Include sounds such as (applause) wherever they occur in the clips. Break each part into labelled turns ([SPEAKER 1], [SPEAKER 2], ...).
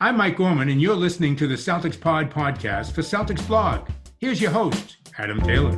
[SPEAKER 1] I'm Mike Gorman, and you're listening to the Celtics Pod podcast for Celtics Blog. Here's your host, Adam Taylor.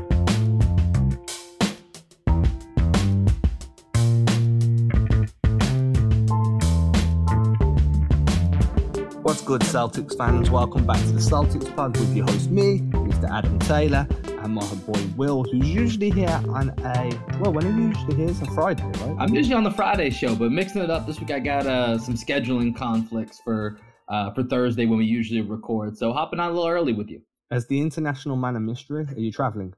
[SPEAKER 2] What's good, Celtics fans? Welcome back to the Celtics Pod with your host, me, Mr. Adam Taylor, and my boy Will, who's usually here on a well, when he usually here is a Friday, right?
[SPEAKER 3] I'm usually on the Friday show, but mixing it up this week, I got uh, some scheduling conflicts for uh, for Thursday when we usually record. So hopping on a little early with you.
[SPEAKER 2] As the international man of mystery, are you traveling?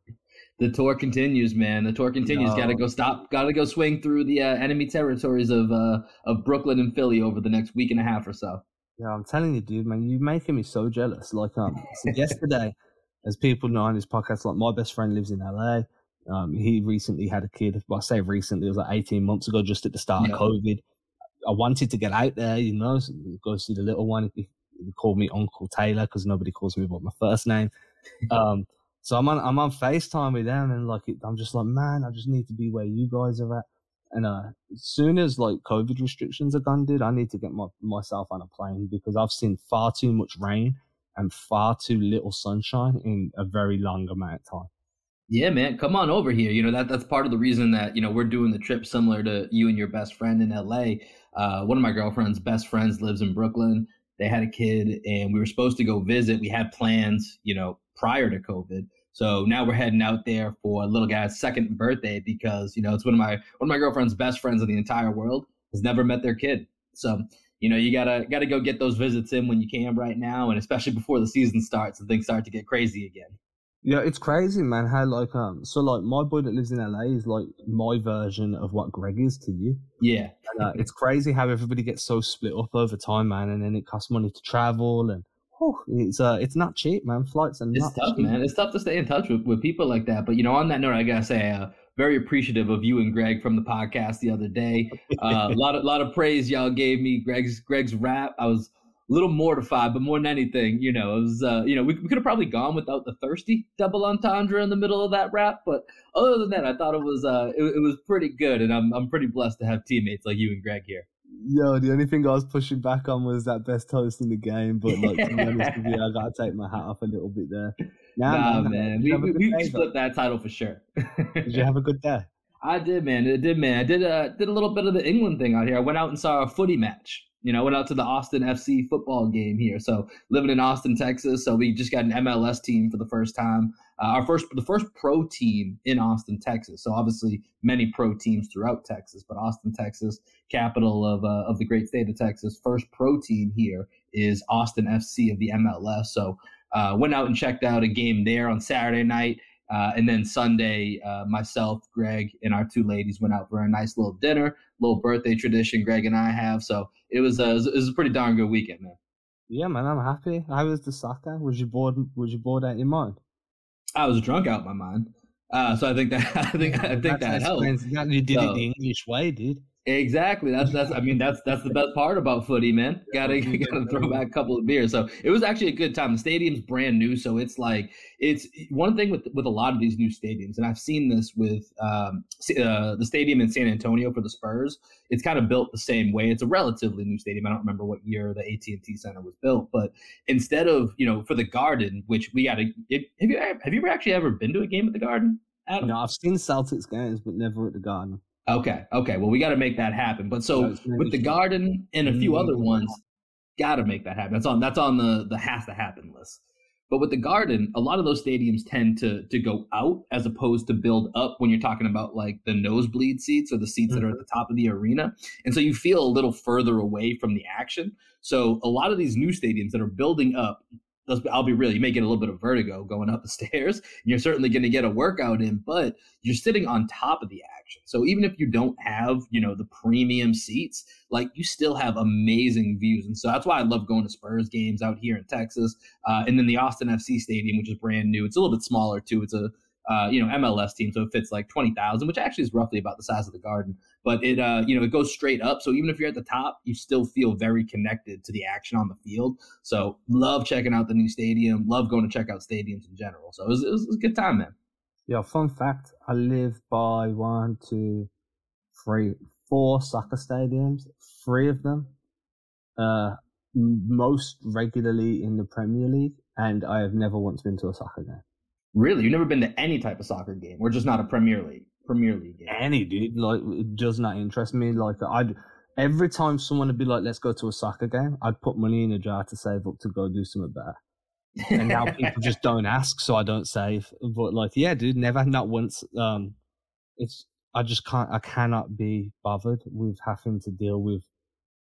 [SPEAKER 3] The tour continues, man. The tour continues.
[SPEAKER 2] No.
[SPEAKER 3] Got to go stop. Got to go swing through the uh, enemy territories of uh, of Brooklyn and Philly over the next week and a half or so.
[SPEAKER 2] Yeah, I'm telling you, dude, man, you're making me so jealous. Like, um, so yesterday, (laughs) as people know on this podcast, like my best friend lives in LA. Um, he recently had a kid. Well, I say recently, it was like 18 months ago, just at the start
[SPEAKER 3] Yeah.
[SPEAKER 2] of COVID. I wanted to get out there, you know, so go see the little one. He, he called me Uncle Taylor because nobody calls me by my first name. (laughs) Um, so I'm on I'm on FaceTime with them, and like I'm just like, man, I just need to be where you guys are at. And uh, as soon as like COVID restrictions are gone, dude, I need to get my, myself on a plane because I've seen far too much rain and far too little sunshine in a very long amount of time.
[SPEAKER 3] Yeah, man, come on over here. You know that that's part of the reason that you know we're doing the trip similar to you and your best friend in LA. Uh, one of my girlfriend's best friends lives in Brooklyn. They had a kid, and we were supposed to go visit. We had plans, you know, prior to COVID. So now we're heading out there for a little guy's second birthday because you know it's one of my one of my girlfriend's best friends in the entire world has never met their kid. So you know you gotta gotta go get those visits in when you can right now, and especially before the season starts and things start to get crazy again.
[SPEAKER 2] Yeah, it's crazy, man. How like um, so like my boy that lives in LA is like my version of what Greg is to you.
[SPEAKER 3] Yeah.
[SPEAKER 2] And, uh, it's crazy how everybody gets so split up over time, man, and then it costs money to travel and. whew, It's uh, it's not cheap, man. Flights and
[SPEAKER 3] It's tough,
[SPEAKER 2] cheap.
[SPEAKER 3] man. It's tough to stay in touch with, with people like that. But you know, on that note, I gotta say, uh, very appreciative of you and Greg from the podcast the other day. Uh, a lot of lot of praise y'all gave me. Greg's Greg's rap. I was a little mortified, but more than anything, you know, it was uh, you know, we, we could have probably gone without the thirsty double entendre in the middle of that rap. But other than that, I thought it was uh, it, it was pretty good, and I'm I'm pretty blessed to have teammates like you and Greg here.
[SPEAKER 2] Yo, the only thing I was pushing back on was that best host in the game, but like to be honest with you, I gotta take my hat off a little bit there. Nah,
[SPEAKER 3] Nah,
[SPEAKER 2] man,
[SPEAKER 3] man, we
[SPEAKER 2] you have a
[SPEAKER 3] we, we
[SPEAKER 2] day, though?
[SPEAKER 3] split that title for sure. (laughs)
[SPEAKER 2] Did you have a good day?
[SPEAKER 3] I did, man. I did, man. I did uh did a little bit of the England thing out here. I went out and saw a footy match. You know, went out to the Austin FC football game here. So living in Austin, Texas. So we just got an MLS team for the first time. Uh, our first, the first pro team in Austin, Texas. So obviously many pro teams throughout Texas, but Austin, Texas, capital of uh, of the great state of Texas. First pro team here is Austin FC of the MLS. So uh, went out and checked out a game there on Saturday night. Uh, and then Sunday, uh, myself, Greg, and our two ladies went out for a nice little dinner, little birthday tradition Greg and I have. So it was a, it was a pretty darn good weekend, man.
[SPEAKER 2] Yeah, man, I'm happy. How was the soccer? Was you bored? Was you bored out your mind?
[SPEAKER 3] I was drunk out my mind, uh, so I think that (laughs) I think I think that helped.
[SPEAKER 2] that You did it
[SPEAKER 3] So-
[SPEAKER 2] the English way, dude.
[SPEAKER 3] Exactly. That's that's. I mean, that's that's the best part about footy, man. Gotta (laughs) gotta throw back a couple of beers. So it was actually a good time. The stadium's brand new, so it's like it's one thing with with a lot of these new stadiums, and I've seen this with um, uh, the stadium in San Antonio for the Spurs. It's kind of built the same way. It's a relatively new stadium. I don't remember what year the AT and T Center was built, but instead of you know for the Garden, which we got to. Have you have you ever actually ever been to a game at the Garden? Adam?
[SPEAKER 2] No, I've seen Celtics games, but never at the Garden.
[SPEAKER 3] Okay, okay. Well, we got to make that happen. But so with the garden and a few other
[SPEAKER 2] Mm.
[SPEAKER 3] ones, got to make that happen. That's on that's on the the has to happen list. But with the garden, a lot of those stadiums tend to to go out as opposed to build up when you're talking about like the nosebleed seats or the seats that are at the top of the arena. And so you feel a little further away from the action. So a lot of these new stadiums that are building up, I'll be real, you may get a little bit of vertigo going up the (laughs) stairs. And you're certainly going to get a workout in, but you're sitting on top of the So even if you don't have, you know, the premium seats, like you still have amazing views. And so that's why I love going to Spurs games out here in Texas. Uh, and then the Austin FC Stadium, which is brand new. It's a little bit smaller too. It's a uh, you know MLS team, so it fits like twenty thousand, which actually is roughly about the size of the Garden. But it uh, you know it goes straight up, so even if you're at the top, you still feel very connected to the action on the field. So love checking out the new stadium. Love going to check out stadiums in general. So it was, it was a good time, man.
[SPEAKER 2] Yeah, fun fact: I live by one, two, three, four soccer stadiums. Three of them uh, most regularly in the Premier League, and I have never once been to a soccer game.
[SPEAKER 3] Really, you've never been to any type of soccer game, or just not a Premier League Premier League game?
[SPEAKER 2] Any dude, like it does not interest me. Like I'd every time someone would be like, "Let's go to a soccer game," I'd put money in a jar to save up to go do something better. And now people just don't ask, so I don't save. But like, yeah, dude, never, not once. Um, it's I just can't, I cannot be bothered with having to deal with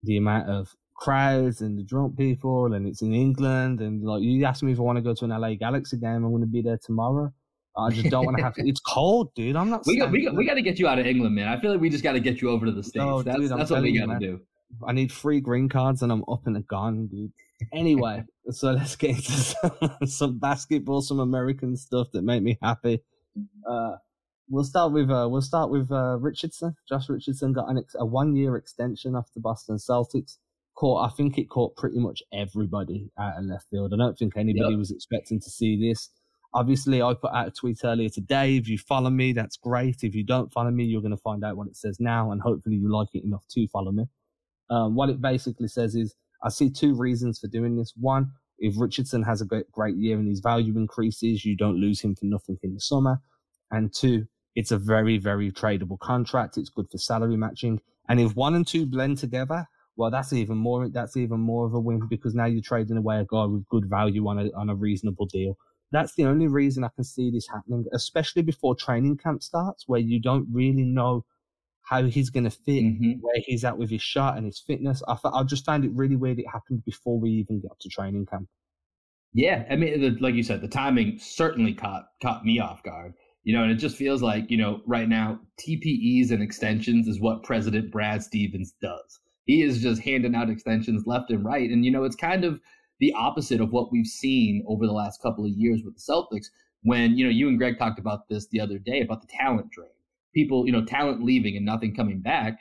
[SPEAKER 2] the amount of crowds and the drunk people, and it's in England, and like you asked me if I want to go to an LA Galaxy game, I'm going to be there tomorrow. I just don't want to have to. It's cold, dude. I'm not.
[SPEAKER 3] We got, we got, we got to get you out of England, man. I feel like we just got to get you over to the states. No, that's dude, that's what we got to do.
[SPEAKER 2] I need free green cards, and I'm up and gone, dude. Anyway, (laughs) so let's get into some, some, basketball, some American stuff that make me happy. Uh, we'll start with uh, we'll start with uh, Richardson. Josh Richardson got an ex- a one year extension after Boston Celtics. Caught, I think it caught pretty much everybody out of left field. I don't think anybody yep. was expecting to see this. Obviously, I put out a tweet earlier today. If you follow me, that's great. If you don't follow me, you're going to find out what it says now, and hopefully you like it enough to follow me. Um, what it basically says is, I see two reasons for doing this. One, if Richardson has a great, great year and his value increases, you don't lose him for nothing in the summer. And two, it's a very, very tradable contract. It's good for salary matching. And if one and two blend together, well, that's even more. That's even more of a win because now you're trading away a guy with good value on a on a reasonable deal. That's the only reason I can see this happening, especially before training camp starts, where you don't really know how he's going to fit, mm-hmm. where he's at with his shot and his fitness. I, I just find it really weird it happened before we even get to training camp.
[SPEAKER 3] Yeah, I mean, the, like you said, the timing certainly caught caught me off guard. You know, and it just feels like you know right now TPEs and extensions is what President Brad Stevens does. He is just handing out extensions left and right, and you know it's kind of the opposite of what we've seen over the last couple of years with the Celtics. When you know you and Greg talked about this the other day about the talent drain people, you know, talent leaving and nothing coming back.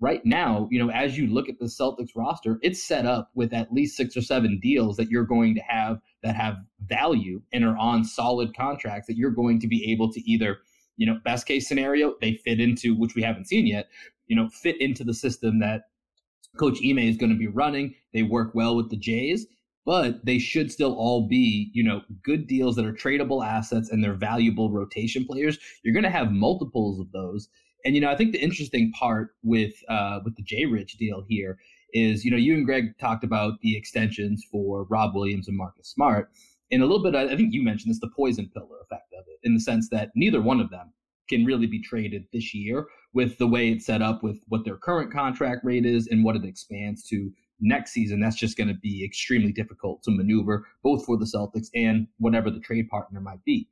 [SPEAKER 3] Right now, you know, as you look at the Celtics roster, it's set up with at least six or seven deals that you're going to have that have value and are on solid contracts that you're going to be able to either, you know, best case scenario, they fit into, which we haven't seen yet, you know, fit into the system that Coach Ime is going to be running. They work well with the Jays but they should still all be, you know, good deals that are tradable assets and they're valuable rotation players. You're going to have multiples of those. And you know, I think the interesting part with uh, with the J Rich deal here is, you know, you and Greg talked about the extensions for Rob Williams and Marcus Smart. And a little bit, I think you mentioned this, the poison pillar effect of it, in the sense that neither one of them can really be traded this year with the way it's set up with what their current contract rate is and what it expands to next season, that's just going to be extremely difficult to maneuver, both for the Celtics and whatever the trade partner might be.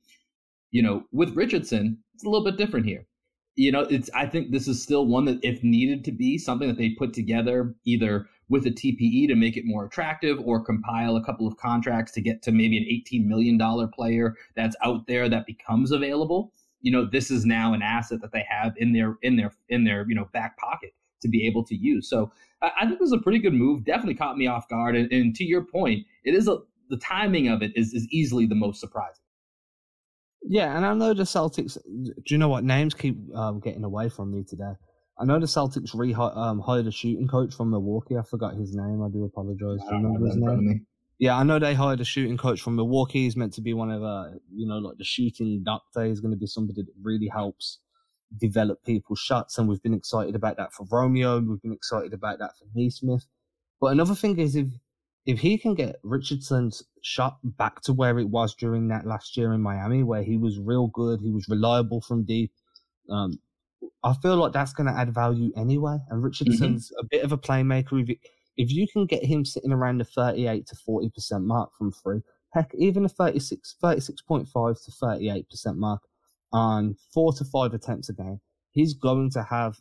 [SPEAKER 3] You know, with Richardson, it's a little bit different here. You know, it's I think this is still one that if needed to be something that they put together either with a TPE to make it more attractive or compile a couple of contracts to get to maybe an $18 million player that's out there that becomes available. You know, this is now an asset that they have in their in their in their, you know, back pocket to be able to use. So I, I think this is a pretty good move. Definitely caught me off guard. And, and to your point, it is a, the timing of it is, is easily the most surprising.
[SPEAKER 2] Yeah, and I know the Celtics. Do you know what names keep um, getting away from me today? I know the Celtics re um, hired a shooting coach from Milwaukee. I forgot his name. I do apologize. Do you remember his name? Yeah, I know they hired a shooting coach from Milwaukee. He's meant to be one of uh, you know, like the shooting doctor. He's going to be somebody that really helps develop people's shots, and we've been excited about that for Romeo. We've been excited about that for Nesmith. But another thing is if if he can get Richardson's shot back to where it was during that last year in Miami, where he was real good, he was reliable from deep. Um, I feel like that's going to add value anyway. And Richardson's mm-hmm. a bit of a playmaker. If, if you can get him sitting around the 38 to 40% mark from three, heck, even a 36, 36.5 to 38% mark, on four to five attempts a game, he's going to have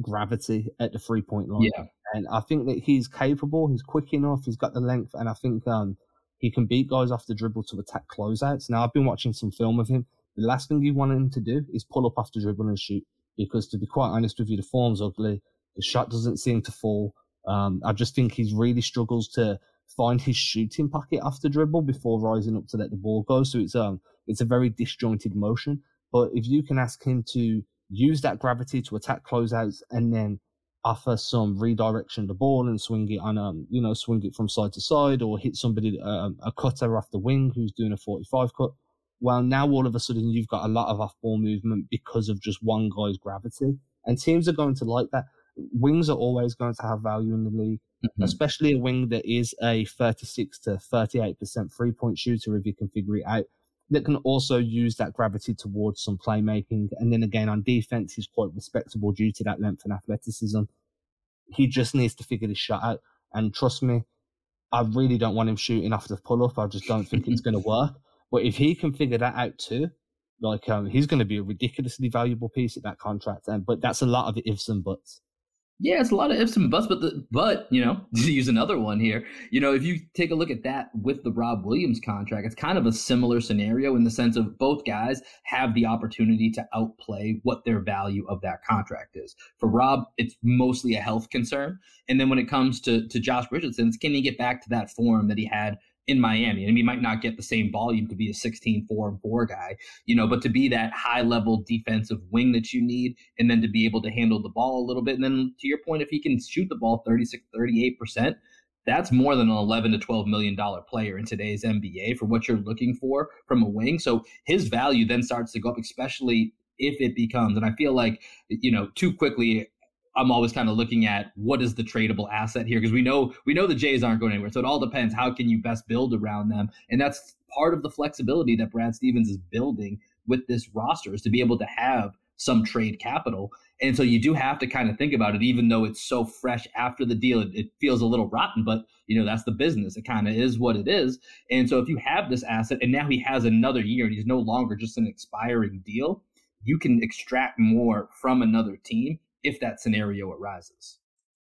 [SPEAKER 2] gravity at the three point line. Yeah. And I think that he's capable, he's quick enough, he's got the length, and I think um, he can beat guys off the dribble to attack closeouts. Now, I've been watching some film of him. The last thing you want him to do is pull up off the dribble and shoot, because to be quite honest with you, the form's ugly. The shot doesn't seem to fall. Um, I just think he really struggles to find his shooting pocket after dribble before rising up to let the ball go. So it's um it's a very disjointed motion. But if you can ask him to use that gravity to attack closeouts and then offer some redirection of the ball and swing it on um you know swing it from side to side or hit somebody um, a cutter off the wing who's doing a 45 cut well now all of a sudden you've got a lot of off ball movement because of just one guy's gravity. And teams are going to like that. Wings are always going to have value in the league mm-hmm. especially a wing that is a 36 to 38% three point shooter if you can figure it out that can also use that gravity towards some playmaking. And then again, on defense, he's quite respectable due to that length and athleticism. He just needs to figure this shot out. And trust me, I really don't want him shooting off the pull up. I just don't think it's going (laughs) to work. But if he can figure that out too, like um, he's going to be a ridiculously valuable piece at that contract. And but that's a lot of ifs and buts.
[SPEAKER 3] Yeah, it's a lot of ifs and buts, but the but you know, (laughs) to use another one here, you know, if you take a look at that with the Rob Williams contract, it's kind of a similar scenario in the sense of both guys have the opportunity to outplay what their value of that contract is. For Rob, it's mostly a health concern, and then when it comes to to Josh Richardson, can he get back to that form that he had in Miami. And he might not get the same volume to be a 16, 4 and 4 guy, you know, but to be that high level defensive wing that you need, and then to be able to handle the ball a little bit. And then to your point, if he can shoot the ball 36, 38%, that's more than an 11 to 12 million dollar player in today's NBA for what you're looking for from a wing. So his value then starts to go up, especially if it becomes, and I feel like, you know, too quickly, I'm always kind of looking at what is the tradable asset here because we know we know the Jays aren't going anywhere. So it all depends how can you best build around them, and that's part of the flexibility that Brad Stevens is building with this roster is to be able to have some trade capital. And so you do have to kind of think about it, even though it's so fresh after the deal. It, it feels a little rotten, but you know that's the business. It kind of is what it is. And so if you have this asset, and now he has another year, and he's no longer just an expiring deal, you can extract more from another team if that scenario arises.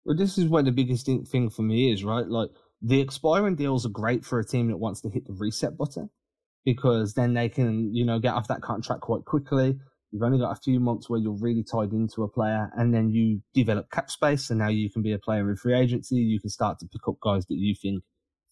[SPEAKER 2] Well, this is where the biggest thing for me is, right? Like the expiring deals are great for a team that wants to hit the reset button because then they can, you know, get off that contract quite quickly. You've only got a few months where you're really tied into a player and then you develop cap space and now you can be a player in free agency. You can start to pick up guys that you think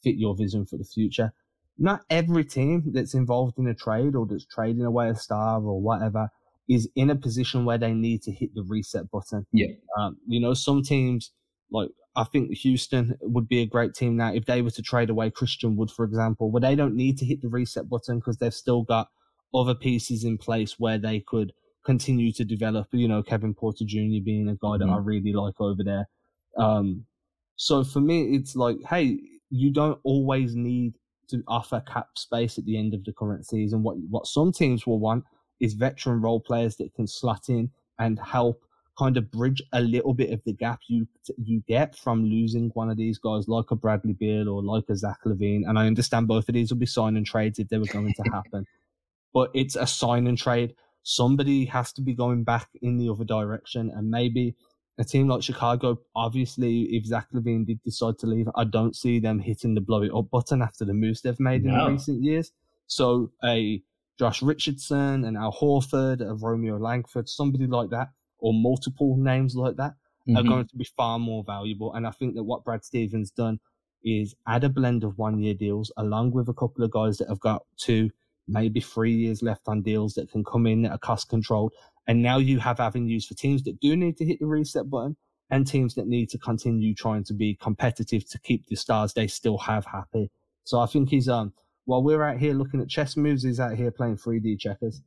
[SPEAKER 2] fit your vision for the future. Not every team that's involved in a trade or that's trading away a star or whatever is in a position where they need to hit the reset button.
[SPEAKER 3] Yeah.
[SPEAKER 2] Um, you know, some teams like I think Houston would be a great team now if they were to trade away Christian Wood, for example, where they don't need to hit the reset button because they've still got other pieces in place where they could continue to develop. You know, Kevin Porter Jr. being a guy mm-hmm. that I really like over there. Um, so for me, it's like, hey, you don't always need to offer cap space at the end of the current season. What what some teams will want is veteran role players that can slot in and help kind of bridge a little bit of the gap you you get from losing one of these guys like a Bradley Beal or like a Zach LaVine. And I understand both of these will be sign and trades if they were going to (laughs) happen. but it's a sign and trade. Somebody has to be going back in the other direction. And maybe a team like Chicago, obviously, if Zach LaVine did decide to leave, I don't see them hitting the blow it up button after the moves they've made no. in recent years. So a Josh Richardson and Al Horford, of Romeo Langford, somebody like that, or multiple names like that, mm-hmm. are going to be far more valuable. And I think that what Brad Stevens done is add a blend of one year deals along with a couple of guys that have got two, maybe three years left on deals that can come in that are cost controlled. And now you have avenues for teams that do need to hit the reset button and teams that need to continue trying to be competitive to keep the stars they still have happy. So I think he's um while we're out here looking at chess moves, he's out here playing 3D checkers.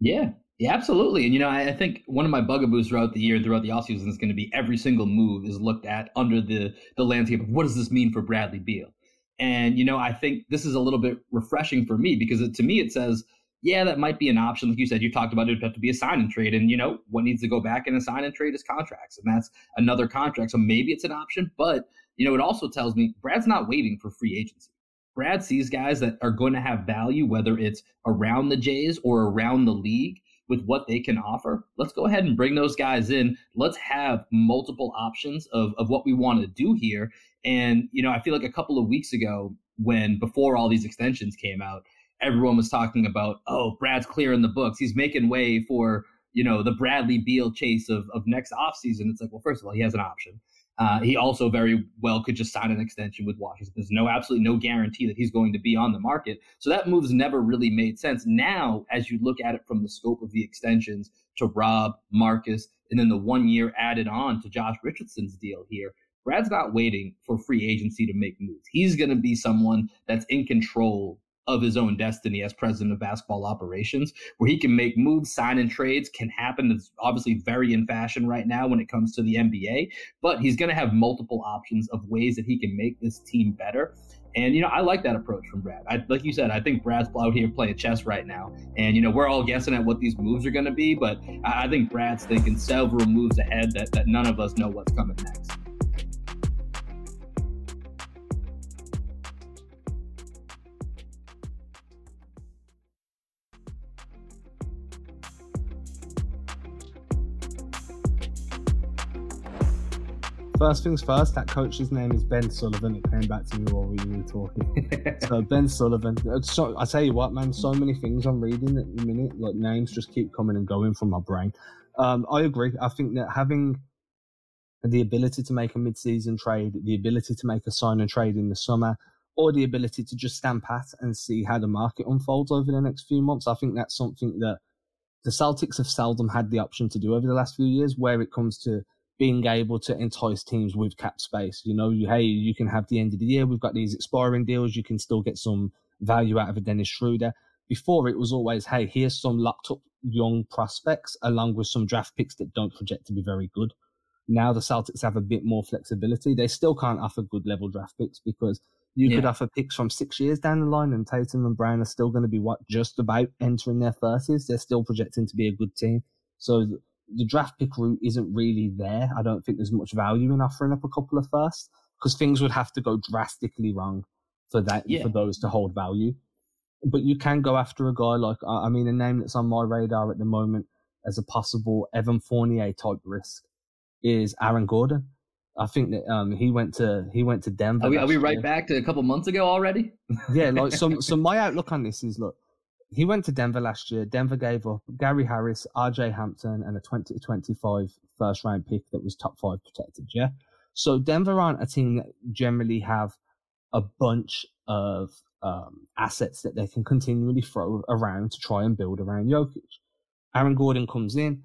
[SPEAKER 3] Yeah, yeah, absolutely. And you know, I, I, think one of my bugaboos throughout the year, throughout the offseason, is going to be every single move is looked at under the the landscape of what does this mean for Bradley Beal. And you know, I think this is a little bit refreshing for me because it, to me it says, yeah, that might be an option. Like you said, you talked about it would have to be a sign and trade, and you know what needs to go back and a sign and trade is contracts, and that's another contract. So maybe it's an option, but you know, it also tells me Brad's not waiting for free agency. Brad sees guys that are going to have value, whether it's around the Jays or around the league with what they can offer. Let's go ahead and bring those guys in. Let's have multiple options of, of what we want to do here. And, you know, I feel like a couple of weeks ago, when before all these extensions came out, everyone was talking about, oh, Brad's clearing the books. He's making way for, you know, the Bradley Beal chase of, of next offseason. It's like, well, first of all, he has an option. Uh, he also very well could just sign an extension with Washington. There's no absolutely no guarantee that he's going to be on the market. So that move's never really made sense. Now, as you look at it from the scope of the extensions to Rob, Marcus, and then the one year added on to Josh Richardson's deal here, Brad's not waiting for free agency to make moves. He's going to be someone that's in control of his own destiny as president of basketball operations, where he can make moves, sign and trades can happen. It's obviously very in fashion right now when it comes to the NBA, but he's going to have multiple options of ways that he can make this team better. And you know, I like that approach from Brad. I, like you said, I think Brad's out here playing chess right now. And you know, we're all guessing at what these moves are going to be, but I, I think Brad's thinking several moves ahead that, that none of us know what's coming next.
[SPEAKER 2] First things first, that coach's name is Ben Sullivan. It came back to me while we were talking. (laughs) so Ben Sullivan. Uh, so I tell you what, man, so many things I'm reading at the minute, like names just keep coming and going from my brain. Um, I agree. I think that having the ability to make a mid-season trade, the ability to make a sign and trade in the summer, or the ability to just stand pat and see how the market unfolds over the next few months, I think that's something that the Celtics have seldom had the option to do over the last few years. Where it comes to being able to entice teams with cap space. You know, you, hey, you can have the end of the year. We've got these expiring deals. You can still get some value out of a Dennis Schroeder. Before it was always, hey, here's some locked up young prospects along with some draft picks that don't project to be very good. Now the Celtics have a bit more flexibility. They still can't offer good level draft picks because you yeah. could offer picks from six years down the line, and Tatum and Brown are still going to be what just about entering their thirties. They're still projecting to be a good team. So the draft pick route isn't really there. I don't think there's much value in offering up a couple of firsts because things would have to go drastically wrong for that yeah. for those to hold value. But you can go after a guy like I mean a name that's on my radar at the moment as a possible Evan Fournier type risk is Aaron Gordon. I think that um, he went to he went to Denver.
[SPEAKER 3] Are we, are we right back to a couple months ago already?
[SPEAKER 2] yeah, like so. (laughs) So my outlook on this is look, he went to Denver last year. Denver gave up Gary Harris, RJ Hampton, and a 2025 first round pick that was top five protected. Yeah. So Denver aren't a team that generally have a bunch of um, assets that they can continually throw around to try and build around Jokic. Aaron Gordon comes in,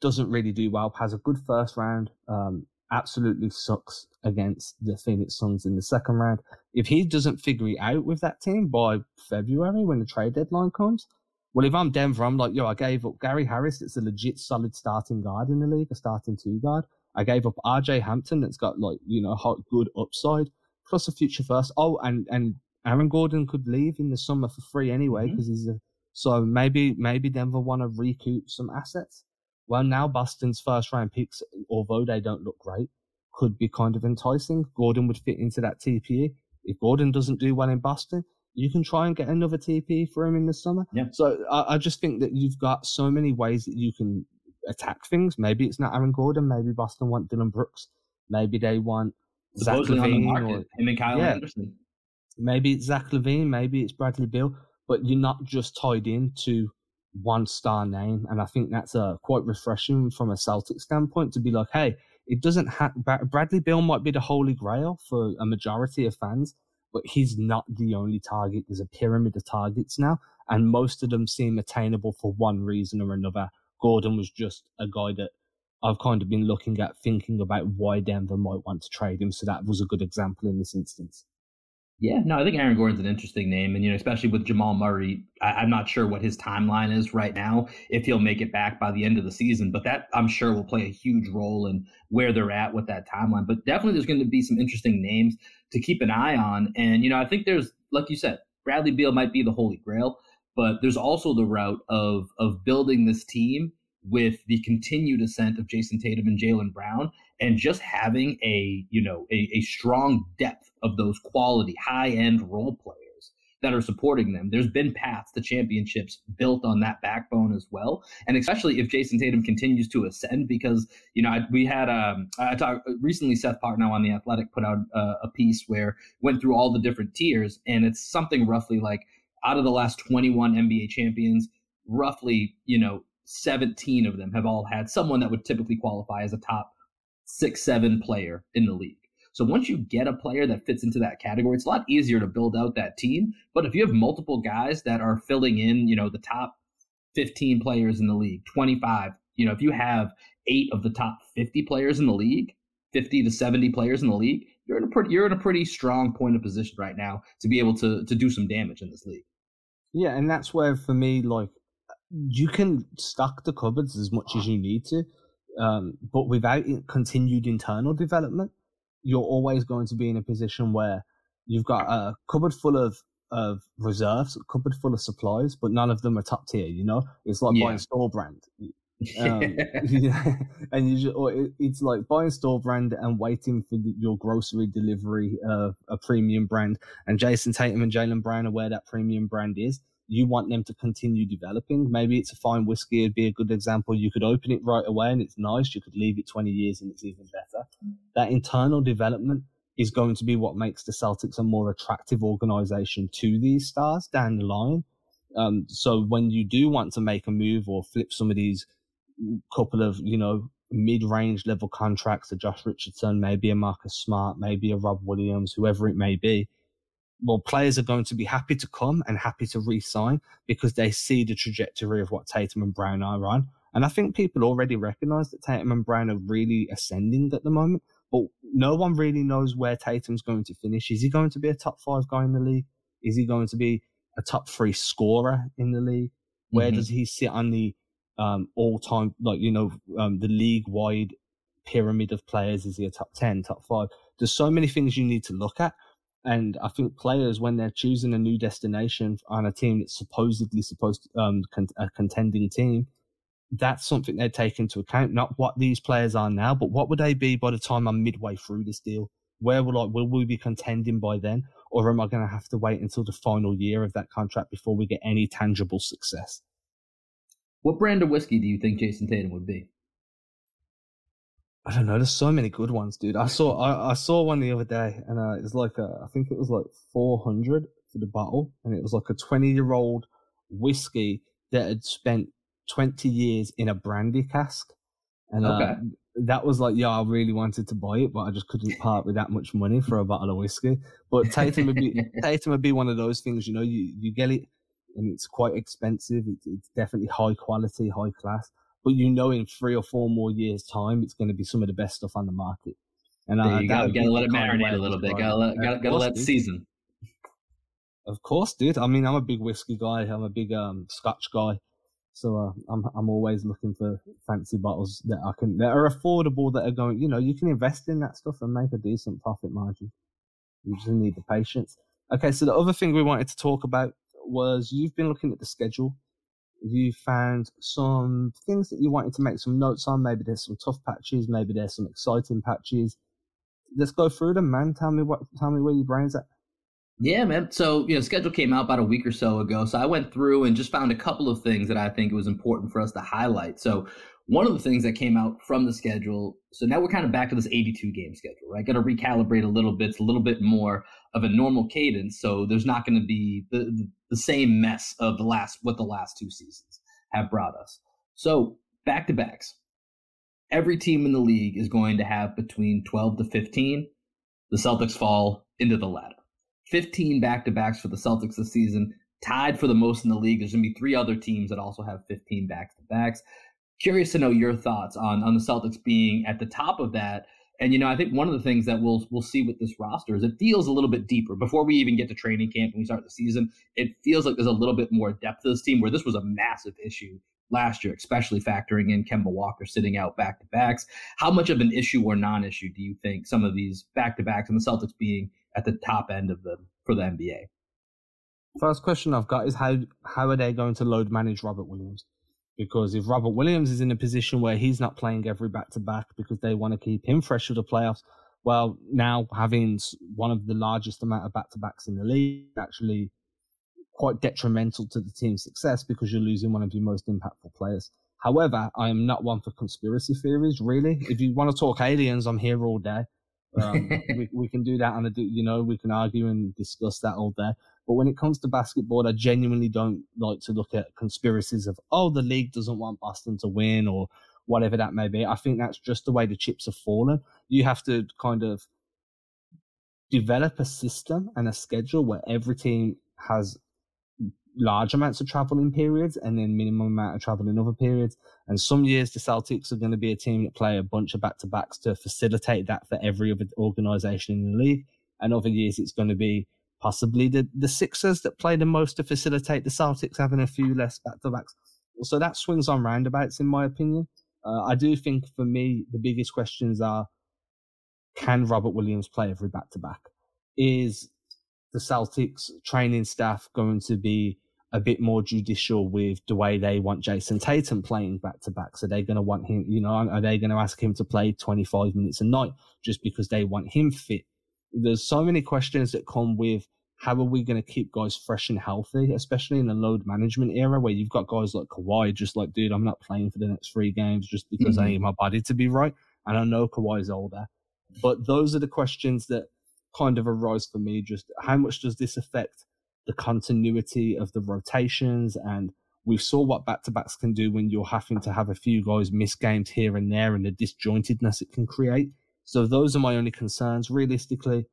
[SPEAKER 2] doesn't really do well, has a good first round, um, absolutely sucks against the Phoenix Suns in the second round. If he doesn't figure it out with that team by February when the trade deadline comes, well, if I'm Denver, I'm like, yo, I gave up Gary Harris, It's a legit solid starting guard in the league, a starting two guard. I gave up RJ Hampton, that's got like, you know, hot, good upside, plus a future first. Oh, and, and Aaron Gordon could leave in the summer for free anyway, because mm-hmm. he's a, so maybe, maybe Denver want to recoup some assets. Well, now Boston's first round picks, although they don't look great, could be kind of enticing. Gordon would fit into that TPE. If Gordon doesn't do well in Boston, you can try and get another TPE for him in the summer. Yeah. So I, I just think that you've got so many ways that you can attack things. Maybe it's not Aaron Gordon. Maybe Boston want Dillon Brooks. Maybe they want
[SPEAKER 3] Zach LaVine or him and Kyle yeah, Anderson.
[SPEAKER 2] Maybe it's Zach LaVine. Maybe it's Bradley Beal. But you're not just tied into one star name. And I think that's uh, quite refreshing from a Celtic standpoint to be like, hey, it doesn't have Bradley Beal might be the holy grail for a majority of fans, but he's not the only target. There's a pyramid of targets now, and most of them seem attainable for one reason or another. Gordon was just a guy that I've kind of been looking at, thinking about why Denver might want to trade him. So that was a good example in this instance.
[SPEAKER 3] Yeah, no, I think Aaron Gordon's an interesting name, and you know, especially with Jamal Murray, I, am not sure what his timeline is right now. If he'll make it back by the end of the season, but that I'm sure will play a huge role in where they're at with that timeline. But definitely, there's going to be some interesting names to keep an eye on, and you know, I think there's, like you said, Bradley Beal might be the holy grail, but there's also the route of of building this team with the continued ascent of Jayson Tatum and Jaylen Brown and just having a, you know, a, a strong depth of those quality high end role players that are supporting them. There's been paths to championships built on that backbone as well. And especially if Jayson Tatum continues to ascend, because, you know, I, we had, um, I talked recently, Seth Partnow on The Athletic put out a, a piece where went through all the different tiers. And it's something roughly like out of the last 21 NBA champions, roughly, you know, 17 of them have all had someone that would typically qualify as a top six, seven player in the league. So once you get a player that fits into that category, it's a lot easier to build out that team. But if you have multiple guys that are filling in, you know, the top 15 players in the league, 25, you know, if you have eight of the top 50 players in the league, 50 to 70 players in the league, you're in a pretty you're in a pretty strong point of position right now to be able to to do some damage in this league.
[SPEAKER 2] Yeah, and that's where for me, like, you can stack the cupboards as much as you need to, um, but without continued internal development, you're always going to be in a position where you've got a cupboard full of of reserves, a cupboard full of supplies, but none of them are top tier. You know, it's like yeah. buying store brand. (laughs) um, and you just, it's like buying store brand and waiting for your grocery delivery of a premium brand. And Jayson Tatum and Jaylen Brown are where that premium brand is you want them to continue developing. Maybe it's a fine whiskey, it'd be a good example. You could open it right away and it's nice. You could leave it 20 years and it's even better. That internal development is going to be what makes the Celtics a more attractive organization to these stars down the line. Um, so when you do want to make a move or flip some of these couple of, you know, mid-range level contracts to Josh Richardson, maybe a Marcus Smart, maybe a Rob Williams, whoever it may be, well, players are going to be happy to come and happy to re-sign because they see the trajectory of what Tatum and Brown are on. And I think people already recognize that Tatum and Brown are really ascending at the moment, but no one really knows where Tatum's going to finish. Is he going to be a top five guy in the league? Is he going to be a top three scorer in the league? Where mm-hmm. does he sit on the um, all time, like, you know, um, the league wide pyramid of players? Is he a top 10, top five? There's so many things you need to look at. And I think players, when they're choosing a new destination on a team that's supposedly supposed to, um, con- a contending team, that's something they take into account. Not what these players are now, but what would they be by the time I'm midway through this deal? Where will I, will we be contending by then? Or am I going to have to wait until the final year of that contract before we get any tangible success?
[SPEAKER 3] What brand of whiskey do you think Jayson Tatum would be?
[SPEAKER 2] I don't know. There's so many good ones, dude. I saw I, I saw one the other day, and uh, it was like a, I think it was like 400 for the bottle, and it was like a 20 year old whiskey that had spent 20 years in a brandy cask, and uh, okay. that was like, yeah, I really wanted to buy it, but I just couldn't part with that much money for a bottle of whiskey. But Tatum would be (laughs) Tatum would be one of those things, you know, you you get it, and it's quite expensive. It's, it's definitely high quality, high class but you know in three or four more years' time, it's going to be some of the best stuff on the market.
[SPEAKER 3] And uh, you go. Gotta let it marinate a little bit. Gotta let, gotta, gotta let it season.
[SPEAKER 2] Of course, dude. I mean, I'm a big whiskey guy. I'm a big um, Scotch guy. So uh, I'm I'm always looking for fancy bottles that I can that are affordable that are going. You know, you can invest in that stuff and make a decent profit margin. You just need the patience. Okay, so the other thing we wanted to talk about was you've been looking at the schedule you found some things that you wanted to make some notes on. Maybe there's some tough patches, maybe there's some exciting patches. Let's go through them, man. Tell me what, tell me where your brain's at.
[SPEAKER 3] Yeah, man. So, you know, schedule came out about a week or so ago. So I went through and just found a couple of things that I think it was important for us to highlight. So one of the things that came out from the schedule, so now we're kind of back to this 82 game schedule, right? Got to recalibrate a little bit. It's a little bit more of a normal cadence. So there's not going to be the, the same mess of the last, what the last two seasons have brought us. So back to backs. Every team in the league is going to have between 12 to 15. The Celtics fall into the latter. 15 back to backs for the Celtics this season, tied for the most in the league. There's going to be three other teams that also have 15 back to backs curious to know your thoughts on on the Celtics being at the top of that. And you know, I think one of the things that we'll we'll see with this roster is it feels a little bit deeper. Before we even get to training camp and we start the season, it feels like there's a little bit more depth to this team. Where this was a massive issue last year, especially factoring in Kemba Walker sitting out back to backs. How much of an issue or non-issue do you think some of these back to backs and the Celtics being at the top end of them for the NBA?
[SPEAKER 2] First question I've got is how how are they going to load manage Robert Williams? Because if Robert Williams is in a position where he's not playing every back to back because they want to keep him fresh for the playoffs, well, now having one of the largest amount of back to backs in the league actually quite detrimental to the team's success because you're losing one of your most impactful players. However, I am not one for conspiracy theories, really. If you want to talk aliens, I'm here all day. Um, (laughs) we, we can do that and you know, we can argue and discuss that all day. But when it comes to basketball, I genuinely don't like to look at conspiracies of, oh, the league doesn't want Boston to win or whatever that may be. I think that's just the way the chips have fallen. You have to kind of develop a system and a schedule where every team has large amounts of travel in periods and then minimum amount of travel in other periods. And some years the Celtics are going to be a team that play a bunch of back to backs to facilitate that for every other organization in the league. And other years it's going to be possibly the, the Sixers that play the most to facilitate the Celtics having a few less back to backs. So that swings on roundabouts in my opinion. Uh, I do think for me, the biggest questions are, can Robert Williams play every back to back? Is the Celtics training staff going to be a bit more judicial with the way they want Jayson Tatum playing back to back. So they're going to want him, you know, are they going to ask him to play 25 minutes a night just because they want him fit? There's so many questions that come with how are we going to keep guys fresh and healthy, especially in the load management era where you've got guys like Kawhi just like, dude, I'm not playing for the next three games just because mm-hmm. I need my body to be right. And I know Kawhi's older. But those are the questions that kind of arise for me. Just how much does this affect the continuity of the rotations? And we saw what back to backs can do when you're having to have a few guys miss games here and there and the disjointedness it can create. So those are my only concerns. Realistically,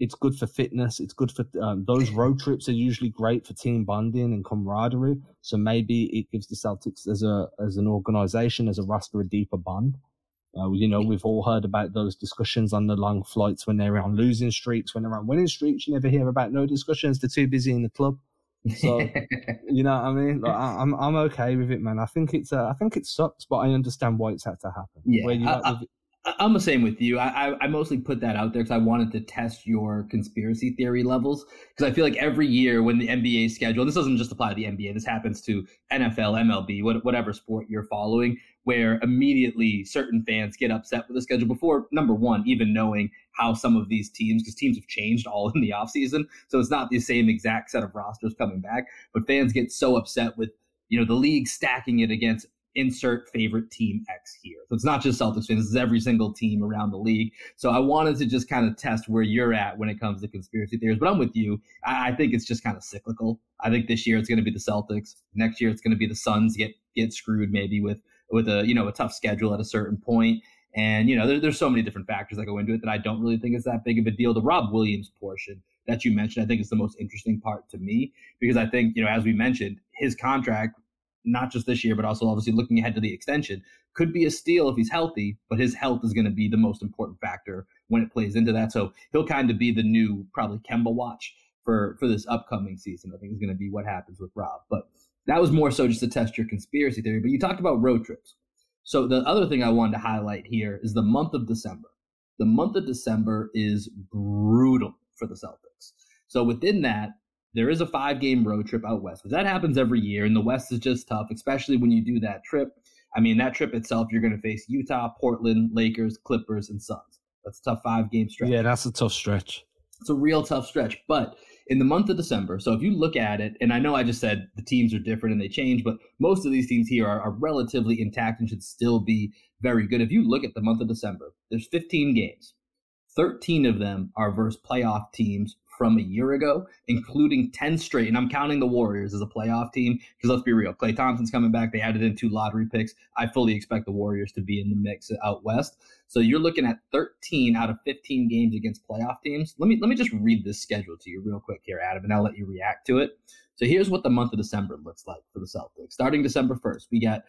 [SPEAKER 2] it's good for fitness. It's good for um, those road trips are usually great for team bonding and camaraderie. So maybe it gives the Celtics as a as an organization, as a roster, a deeper bond. Uh, you know, we've all heard about those discussions on the long flights when they're on losing streaks, when they're on winning streaks. You never hear about no discussions. They're too busy in the club. So, (laughs) you know what I mean? Like, I, am I'm, I'm okay with it, man. I think it's uh, I think it sucks, but I understand why it's had to happen.
[SPEAKER 3] Yeah, I, I'm the same with you. I, I, I mostly put that out there because I wanted to test your conspiracy theory levels. Because I feel like every year when the NBA schedule, this doesn't just apply to the NBA, this happens to NFL, MLB, whatever sport you're following, where immediately certain fans get upset with the schedule before, number one, even knowing how some of these teams, because teams have changed all (laughs) in the offseason. So it's not the same exact set of rosters coming back, but fans get so upset with you know the league stacking it against insert favorite team X here. So it's not just Celtics fans, it's every single team around the league. So I wanted to just kind of test where you're at when it comes to conspiracy theories. But I'm with you. I, I think it's just kind of cyclical. I think this year it's going to be the Celtics. Next year it's going to be the Suns get get screwed maybe with with a you know a tough schedule at a certain point. And you know there, there's so many different factors that go into it that I don't really think is that big of a deal. The Rob Williams portion that you mentioned, I think is the most interesting part to me because I think you know as we mentioned his contract not just this year, but also obviously looking ahead to the extension, could be a steal if he's healthy, but his health is going to be the most important factor when it plays into that. So he'll kind of be the new probably Kemba watch for for this upcoming season. I think is going to be what happens with Rob. But that was more so just to test your conspiracy theory. But you talked about road trips. So the other thing I wanted to highlight here is the month of December. The month of December is brutal for the Celtics. So within that, there is a five game road trip out west. That happens every year, and the West is just tough, especially when you do that trip. I mean, that trip itself, you're going to face Utah, Portland, Lakers, Clippers, and Suns. That's a tough five game stretch.
[SPEAKER 2] Yeah, that's a tough stretch.
[SPEAKER 3] It's a real tough stretch. But in the month of December, so if you look at it, and I know I just said the teams are different and they change, but most of these teams here are, are relatively intact and should still be very good. If you look at the month of December, there's 15 games. 13 of them are versus playoff teams from a year ago, including 10 straight. And I'm counting the Warriors as a playoff team because let's be real. Klay Thompson's coming back. They added in two lottery picks. I fully expect the Warriors to be in the mix out west. So you're looking at 13 out of 15 games against playoff teams. Let me let me just read this schedule to you real quick here, Adam, and I'll let you react to it. So here's what the month of December looks like for the Celtics. Starting December 1st, we got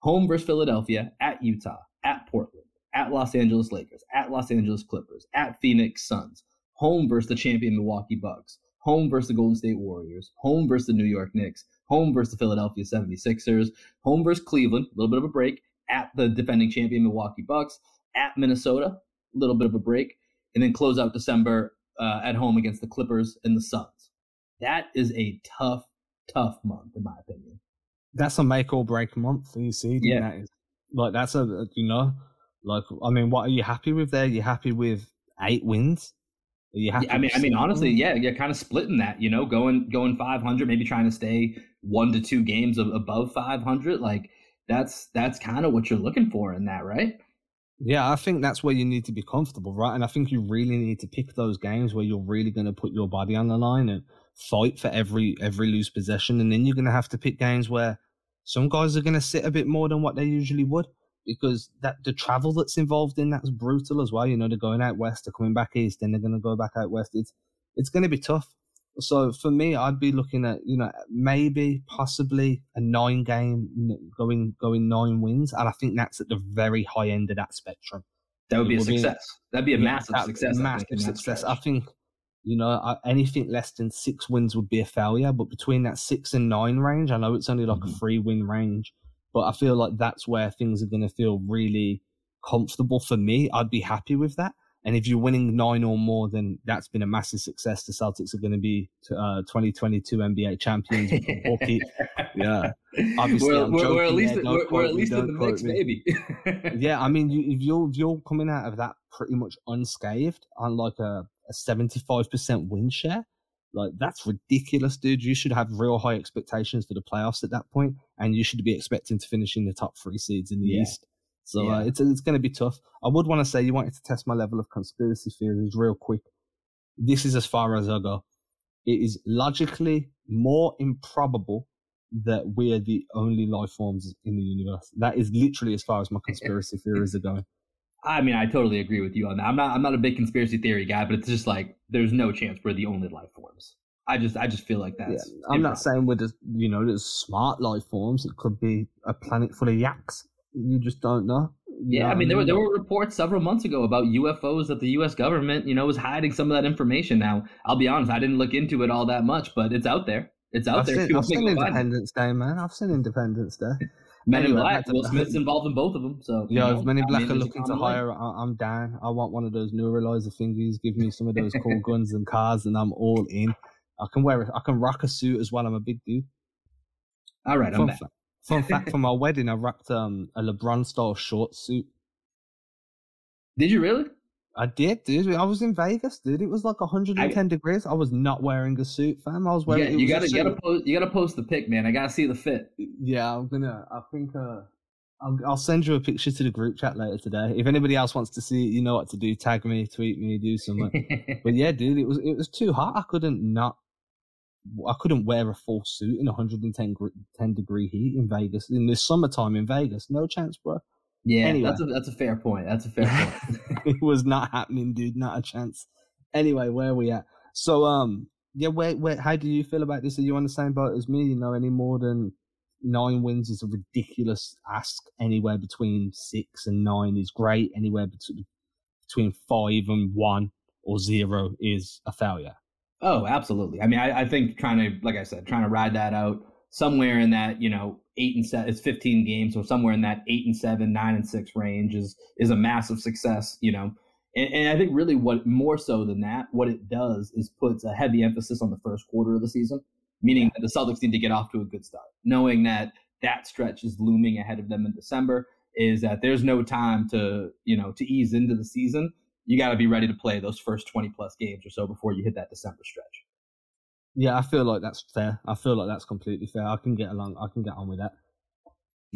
[SPEAKER 3] home versus Philadelphia, at Utah, at Portland, at Los Angeles Lakers, at Los Angeles Clippers, at Phoenix Suns, home versus the champion Milwaukee Bucks, home versus the Golden State Warriors, home versus the New York Knicks, home versus the Philadelphia 76ers, home versus Cleveland, a little bit of a break, at the defending champion Milwaukee Bucks, at Minnesota, a little bit of a break, and then close out December uh, at home against the Clippers and the Suns. That is a tough, tough month, in my opinion.
[SPEAKER 2] That's a make or break month for you see. Yeah. That is, like, that's a, you know, like, I mean, what are you happy with there? You're happy with eight wins?
[SPEAKER 3] You have yeah, I mean, I mean, honestly, yeah, you're kind of splitting that. You know, going going 500, maybe trying to stay one to two games of, above 500. Like that's that's kind of what you're looking for in that, right?
[SPEAKER 2] Yeah, I think that's where you need to be comfortable, right? And I think you really need to pick those games where you're really going to put your body on the line and fight for every every loose possession. And then you're going to have to pick games where some guys are going to sit a bit more than what they usually would because that the travel that's involved in that's brutal as well. You know, they're going out west, they're coming back east, then they're going to go back out west. It's it's going to be tough. So for me, I'd be looking at you know maybe possibly a nine game going going nine wins, and I think that's at the very high end of that spectrum.
[SPEAKER 3] That would be a success. That'd be a yeah, massive success.
[SPEAKER 2] Massive I success. I think you know anything less than six wins would be a failure, but between that six and nine range, I know it's only like mm-hmm. a three win range, but I feel like that's where things are going to feel really comfortable for me. I'd be happy with that. And if you're winning nine or more, then that's been a massive success. The Celtics are going to be uh, 2022 NBA champions. (laughs) yeah,
[SPEAKER 3] obviously, we're, we're, we're at least we're, we're, at least in the mix, maybe. (laughs)
[SPEAKER 2] yeah, I mean, you, if you're if you're coming out of that pretty much unscathed on like a, a 75% win share, like that's ridiculous, dude. You should have real high expectations for the playoffs at that point, and you should be expecting to finish in the top three seeds in the yeah. East. So yeah. uh, it's it's going to be tough. I would want to say you wanted to test my level of conspiracy theories real quick. This is as far as I go. It is logically more improbable that we are the only life forms in the universe. That is literally as far as my (laughs) conspiracy theories are going.
[SPEAKER 3] I mean, I totally agree with you on that. I'm not I'm not a big conspiracy theory guy, but it's just like there's no chance we're the only life forms. I just I just feel like that's. Yeah,
[SPEAKER 2] I'm not saying we're just you know there's smart life forms. It could be a planet full of yaks you just don't know.
[SPEAKER 3] You yeah, know I mean, there were there were reports several months ago about UFOs that the U.S. government, you know, was hiding some of that information. Now, I'll be honest, I didn't look into it all that much, but it's out there. It's out
[SPEAKER 2] I've
[SPEAKER 3] there. (laughs)
[SPEAKER 2] Seen, I've seen Independence Day, man. I've seen Independence Day. (laughs)
[SPEAKER 3] Men in Black. Will Smith's (laughs) involved in both of them. So
[SPEAKER 2] yeah, know, if Men in Black I mean, are looking to hire, I, am down. I want one of those neuralizer thingies. Give me some of those cool (laughs) guns and cars, and I'm all in. I can wear it. I can rock a suit as well. I'm a big dude.
[SPEAKER 3] All right, I'm back.
[SPEAKER 2] Fun (laughs) fact: for my wedding, I wrapped um, a LeBron style short suit.
[SPEAKER 3] Did you really?
[SPEAKER 2] I did, dude. I was in Vegas, dude. It was like 110 I, degrees. I was not wearing a suit, fam. I was wearing.
[SPEAKER 3] Yeah, you gotta, you gotta post. You gotta post the pic, man. I gotta see the fit.
[SPEAKER 2] Yeah, I'm gonna. I think. uh I'll, I'll send you a picture to the group chat later today. If anybody else wants to see it, you know what to do. Tag me, tweet me, do (laughs) something. but yeah, dude, it was it was too hot. I couldn't not I couldn't wear a full suit in 110 10 degree heat in Vegas in the summertime in Vegas. No chance, bro.
[SPEAKER 3] Yeah, anyway. that's a that's a fair point. That's a fair point. (laughs)
[SPEAKER 2] it was not happening, dude. Not a chance. Anyway, where are we at? So, um, yeah, where where how do you feel about this? Are you on the same boat as me? You know, any more than nine wins is a ridiculous ask. Anywhere between six and nine is great. Anywhere between between five and one or zero is a failure.
[SPEAKER 3] Oh, absolutely. I mean, I, I think trying to, like I said, trying to ride that out somewhere in that, you know, eight and seven, it's 15 games. So somewhere in that eight and seven, nine and six range is, is a massive success, you know. And, and I think really what more so than that, what it does is puts a heavy emphasis on the first quarter of the season, meaning that the Celtics need to get off to a good start, knowing that that stretch is looming ahead of them in December is that there's no time to, you know, to ease into the season you got to be ready to play those first 20 plus games or so before you hit that December stretch.
[SPEAKER 2] Yeah, I feel like that's fair. I feel like that's completely fair. I can get along. I can get on with that.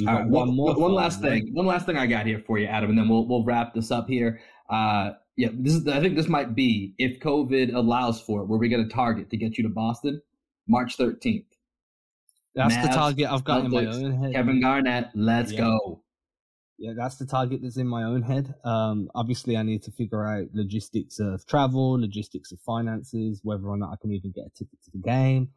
[SPEAKER 3] All right, one, more. One last thing. One last thing I got here for you, Adam, and then we'll we'll wrap this up here. Uh, yeah, this is. I think this might be if COVID allows for it, where we get a target to get you to Boston, March 13th.
[SPEAKER 2] That's Mavs, the target I've got Celtics, in my own head.
[SPEAKER 3] Kevin Garnett, let's yeah. go
[SPEAKER 2] yeah, that's the target that's in my own head. Um, obviously, I need to figure out logistics of travel, logistics of finances, whether or not I can even get a ticket to the game,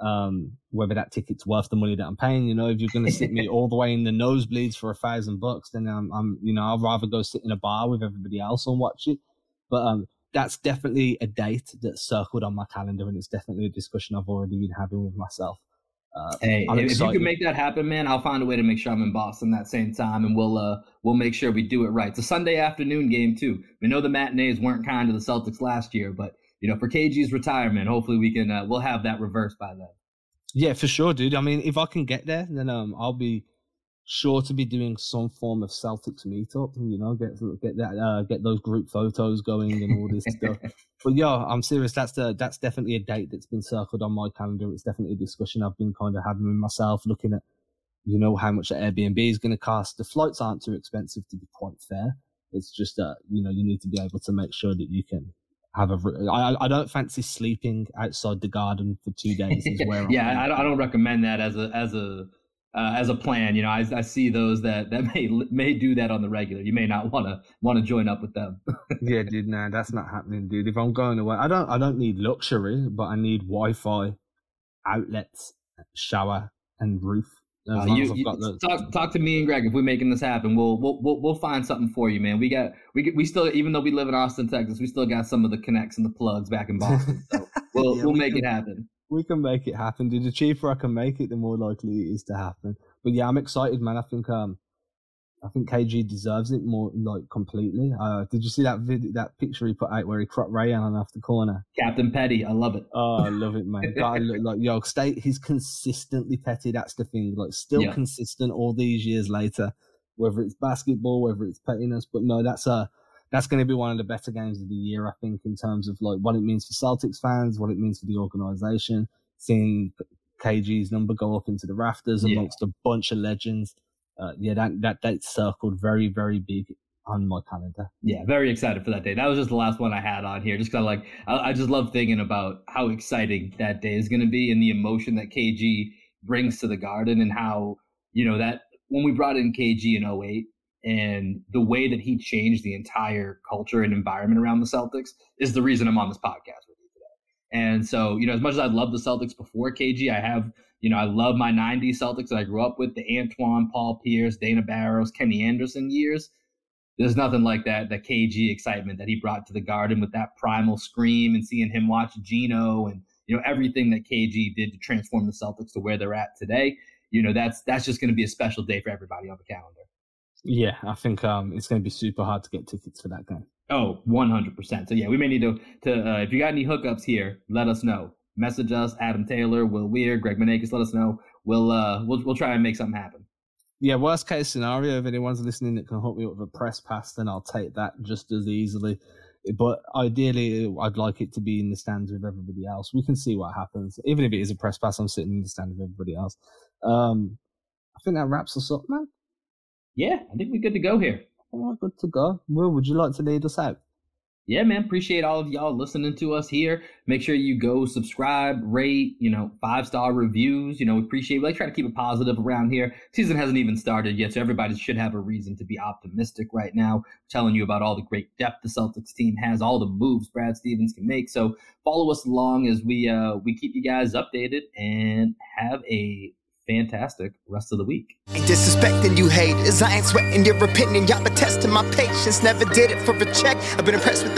[SPEAKER 2] um, whether that ticket's worth the money that I'm paying. You know, if you're going to sit me (laughs) all the way in the nosebleeds for a thousand bucks, then I'm, I'm, you know, I'd rather go sit in a bar with everybody else and watch it. But um, that's definitely a date that's circled on my calendar, and it's definitely a discussion I've already been having with myself.
[SPEAKER 3] Uh, hey, if you can make that happen, man, I'll find a way to make sure I'm in Boston that same time, and we'll uh we'll make sure we do it right. It's a Sunday afternoon game too. We know the matinees weren't kind to the Celtics last year, but you know for KG's retirement, hopefully we can uh, we'll have that reversed by then.
[SPEAKER 2] Yeah, for sure, dude. I mean, if I can get there, then um I'll be sure to be doing some form of Celtics meetup. You know, get get that uh, get those group photos going and all this stuff. (laughs) But yeah, I'm serious. That's the that's definitely a date that's been circled on my calendar. It's definitely a discussion I've been kind of having with myself, looking at you know how much the Airbnb is going to cost. The flights aren't too expensive to be quite fair. It's just that you know you need to be able to make sure that you can have a. I, I don't fancy sleeping outside the garden for two days. Is (laughs) where
[SPEAKER 3] yeah, I don't, I don't recommend that as a as a uh, as a plan. You know, I, I see those that that (laughs) may may do that on the regular. You may not want to want to join up with them. (laughs)
[SPEAKER 2] yeah, dude. Nah, that's not happening, dude. If I'm going away, I don't I don't need luxury, but I need Wi-Fi, outlets, shower, and roof.
[SPEAKER 3] Uh, you, you talk, talk to me and Greg if we're making this happen. We'll, we'll we'll we'll find something for you, man. We got we we still even though we live in Austin, Texas, we still got some of the connects and the plugs back in Boston. (laughs) So we'll yeah, we'll we make can, it happen.
[SPEAKER 2] We can make it happen. Dude, the cheaper I can make it, the more likely it is to happen. But yeah, I'm excited, man. I think um I think KG deserves it more like completely. Uh, did you see that video, that picture he put out where he cropped on off the corner?
[SPEAKER 3] Captain Petty, I love it.
[SPEAKER 2] Oh, I love it, man. God, (laughs) look, like yo, state he's consistently petty. That's the thing. Like still yeah. consistent all these years later, whether it's basketball, whether it's pettiness. But no, that's a uh, that's going to be one of the better games of the year, I think, in terms of like what it means for Celtics fans, what it means for the organization, seeing KG's number go up into the rafters amongst yeah. a bunch of legends uh, yeah, that that date circled very very big on my calendar.
[SPEAKER 3] Yeah, very excited for that day. That was just the last one I had on here, just because like I, I, just love thinking about how exciting that day is going to be and the emotion that KG brings to the Garden and how you know that when we brought in KG in 08 and the way that he changed the entire culture and environment around the Celtics is the reason I'm on this podcast with you today. And so, you know, as much as I love the Celtics before KG, I have you know, I love my 90s Celtics that I grew up with, the Antoine, Paul Pierce, Dana Barros, Kenny Anderson years. There's nothing like that, that KG excitement that he brought to the garden with that primal scream and seeing him watch Gino and, you know, everything that KG did to transform the Celtics to where they're at today. You know, that's that's just going to be a special day for everybody on the calendar.
[SPEAKER 2] Yeah, I think um, it's going to be super hard to get tickets for that game.
[SPEAKER 3] Oh, 100%. So, yeah, we may need to, to uh, if you got any hookups here, let us know message us, Adam Taylor, Will Weir, Greg Maneikis, let us know. We'll uh we'll we'll try and make something happen.
[SPEAKER 2] Yeah, worst case scenario, if anyone's listening that can hook me up with a press pass, then I'll take that just as easily. But ideally, I'd like it to be in the stands with everybody else. We can see what happens. Even if it is a press pass, I'm sitting in the stand with everybody else. Um, I think that wraps us up, man.
[SPEAKER 3] Yeah, I think we're good to go here.
[SPEAKER 2] Oh, good to go. Will, would you like to lead us out?
[SPEAKER 3] yeah, man, appreciate all of y'all listening to us here. Make sure you go subscribe, rate, you know, five star reviews. You know, we appreciate. We like try to keep it positive around here. Season hasn't even started yet, so everybody should have a reason to be optimistic right now. telling you about all the great depth the Celtics team has, all the moves Brad Stevens can make. So follow us along as we uh we keep you guys updated and have a fantastic rest of the week.
[SPEAKER 4] Ain't disrespecting you haters. I ain't sweating your opinion. Y'all been testing my patience. Never did it for a check. I've been impressed with.